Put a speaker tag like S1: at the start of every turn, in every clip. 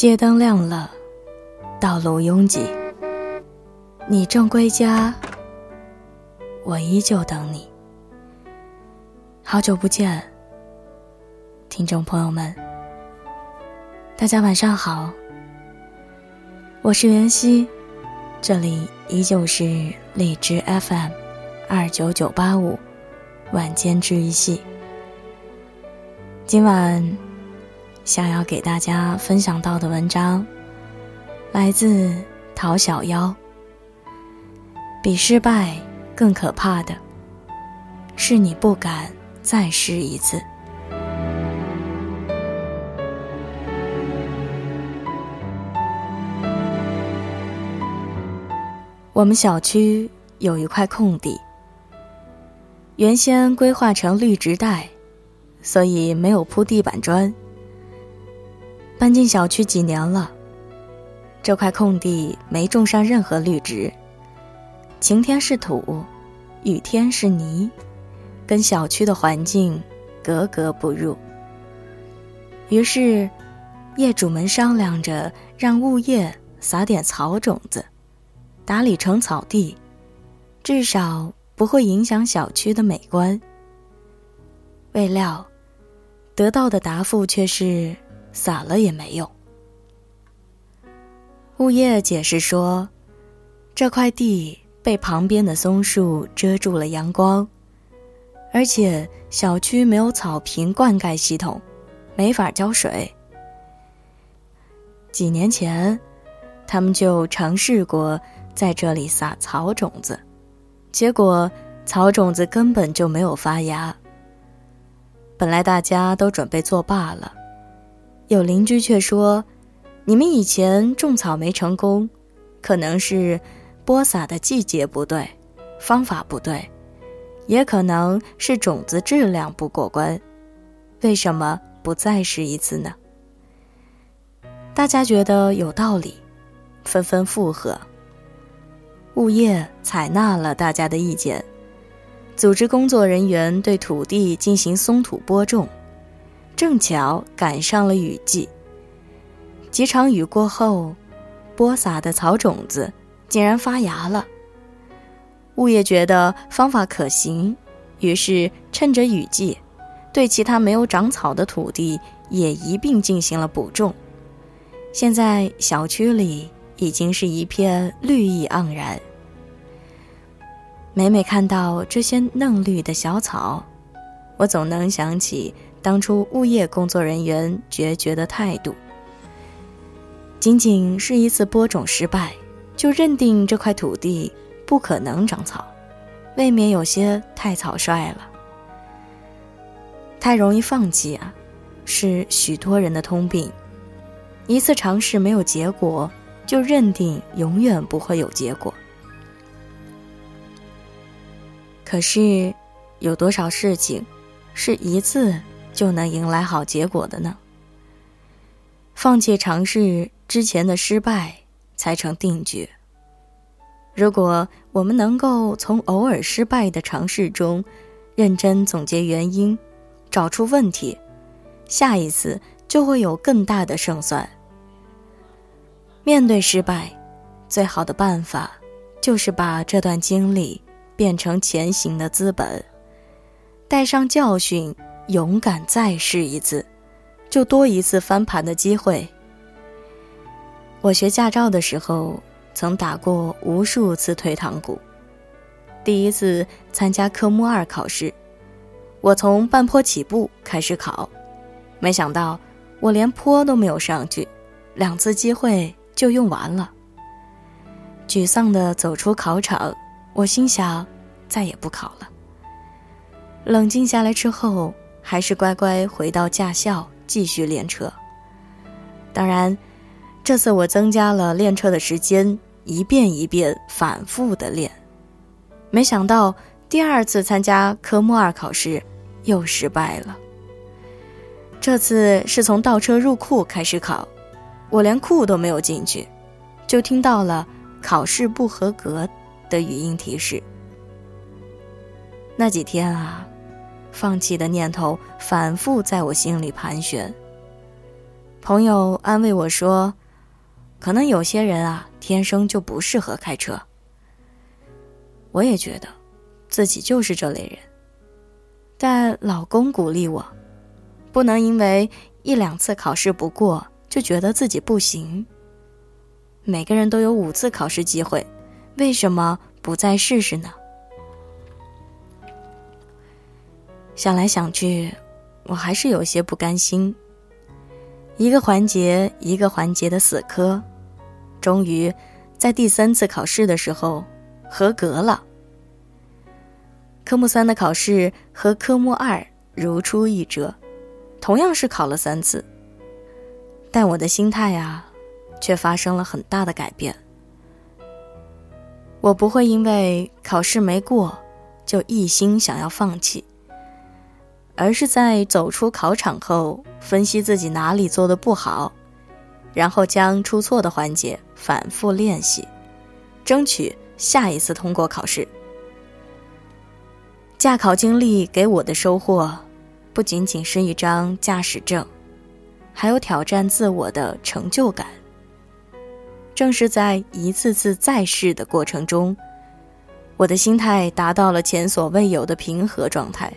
S1: 街灯亮了，道路拥挤，你正归家，我依旧等你。好久不见，听众朋友们，大家晚上好，我是袁熙，这里依旧是荔枝 FM 二九九八五晚间治愈系，今晚。想要给大家分享到的文章，来自陶小妖。比失败更可怕的，是你不敢再试一次。我们小区有一块空地，原先规划成绿植带，所以没有铺地板砖。搬进小区几年了，这块空地没种上任何绿植，晴天是土，雨天是泥，跟小区的环境格格不入。于是，业主们商量着让物业撒点草种子，打理成草地，至少不会影响小区的美观。未料，得到的答复却是。撒了也没用。物业解释说，这块地被旁边的松树遮住了阳光，而且小区没有草坪灌溉系统，没法浇水。几年前，他们就尝试过在这里撒草种子，结果草种子根本就没有发芽。本来大家都准备作罢了。有邻居却说：“你们以前种草没成功，可能是播撒的季节不对，方法不对，也可能是种子质量不过关。为什么不再试一次呢？”大家觉得有道理，纷纷附和。物业采纳了大家的意见，组织工作人员对土地进行松土播种。正巧赶上了雨季。几场雨过后，播撒的草种子竟然发芽了。物业觉得方法可行，于是趁着雨季，对其他没有长草的土地也一并进行了补种。现在小区里已经是一片绿意盎然。每每看到这些嫩绿的小草，我总能想起。当初物业工作人员决绝的态度，仅仅是一次播种失败，就认定这块土地不可能长草，未免有些太草率了。太容易放弃啊，是许多人的通病。一次尝试没有结果，就认定永远不会有结果。可是，有多少事情是一次？就能迎来好结果的呢？放弃尝试之前的失败，才成定局。如果我们能够从偶尔失败的尝试中，认真总结原因，找出问题，下一次就会有更大的胜算。面对失败，最好的办法，就是把这段经历变成前行的资本，带上教训。勇敢再试一次，就多一次翻盘的机会。我学驾照的时候，曾打过无数次退堂鼓。第一次参加科目二考试，我从半坡起步开始考，没想到我连坡都没有上去，两次机会就用完了。沮丧地走出考场，我心想，再也不考了。冷静下来之后。还是乖乖回到驾校继续练车。当然，这次我增加了练车的时间，一遍一遍反复的练。没想到第二次参加科目二考试又失败了。这次是从倒车入库开始考，我连库都没有进去，就听到了考试不合格的语音提示。那几天啊。放弃的念头反复在我心里盘旋。朋友安慰我说：“可能有些人啊，天生就不适合开车。”我也觉得，自己就是这类人。但老公鼓励我，不能因为一两次考试不过就觉得自己不行。每个人都有五次考试机会，为什么不再试试呢？想来想去，我还是有些不甘心。一个环节一个环节的死磕，终于在第三次考试的时候合格了。科目三的考试和科目二如出一辙，同样是考了三次，但我的心态啊，却发生了很大的改变。我不会因为考试没过，就一心想要放弃。而是在走出考场后，分析自己哪里做的不好，然后将出错的环节反复练习，争取下一次通过考试。驾考经历给我的收获，不仅仅是一张驾驶证，还有挑战自我的成就感。正是在一次次再试的过程中，我的心态达到了前所未有的平和状态。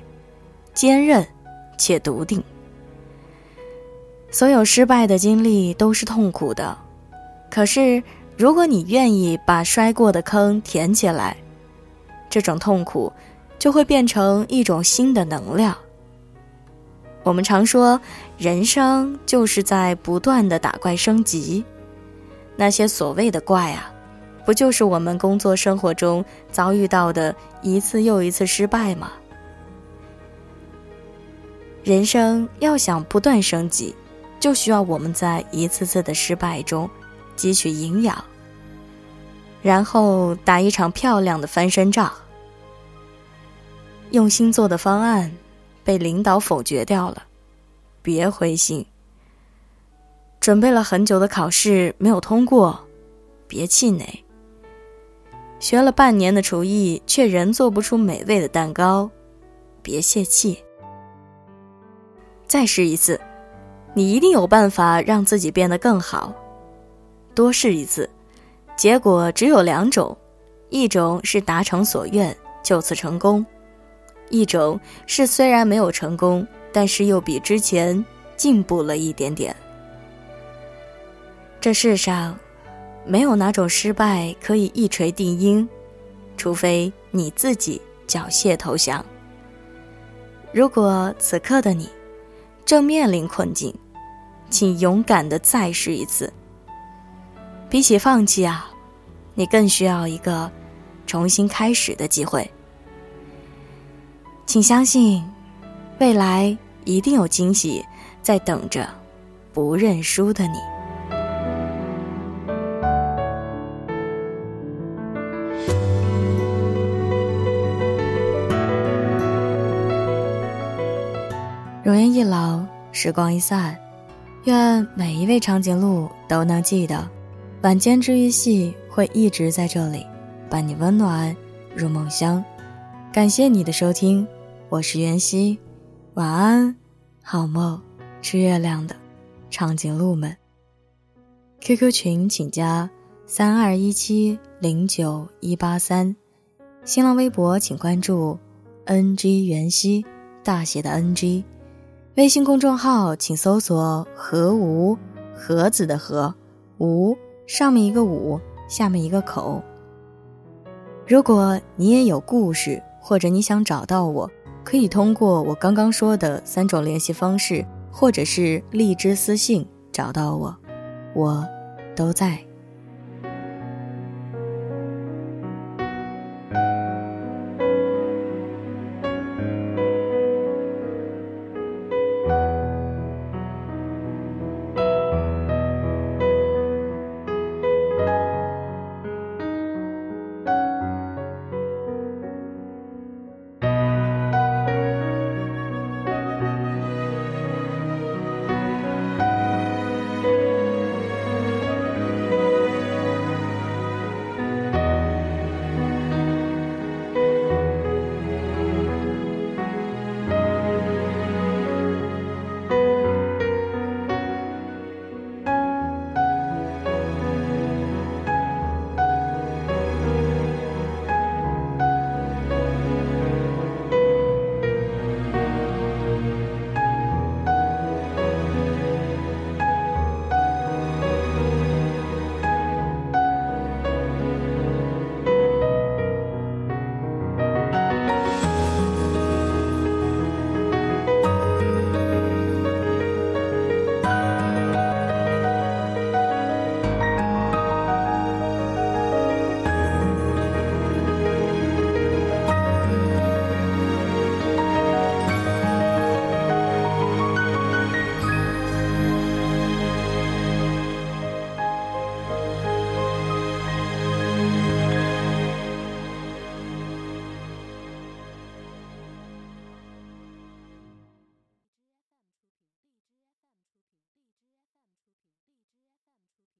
S1: 坚韧且笃定。所有失败的经历都是痛苦的，可是如果你愿意把摔过的坑填起来，这种痛苦就会变成一种新的能量。我们常说，人生就是在不断的打怪升级。那些所谓的怪啊，不就是我们工作生活中遭遇到的一次又一次失败吗？人生要想不断升级，就需要我们在一次次的失败中汲取营养，然后打一场漂亮的翻身仗。用心做的方案被领导否决掉了，别灰心。准备了很久的考试没有通过，别气馁。学了半年的厨艺却仍做不出美味的蛋糕，别泄气。再试一次，你一定有办法让自己变得更好。多试一次，结果只有两种：一种是达成所愿，就此成功；一种是虽然没有成功，但是又比之前进步了一点点。这世上，没有哪种失败可以一锤定音，除非你自己缴械投降。如果此刻的你，正面临困境，请勇敢的再试一次。比起放弃啊，你更需要一个重新开始的机会。请相信，未来一定有惊喜在等着不认输的你。容颜一老，时光一散，愿每一位长颈鹿都能记得，晚间治愈系会一直在这里，伴你温暖入梦乡。感谢你的收听，我是袁熙，晚安，好梦，吃月亮的长颈鹿们。QQ 群请加三二一七零九一八三，新浪微博请关注 NG 袁熙，大写的 NG。微信公众号请搜索“何无盒子”的“何”，无上面一个“五”，下面一个“口”。如果你也有故事，或者你想找到我，可以通过我刚刚说的三种联系方式，或者是荔枝私信找到我，我都在。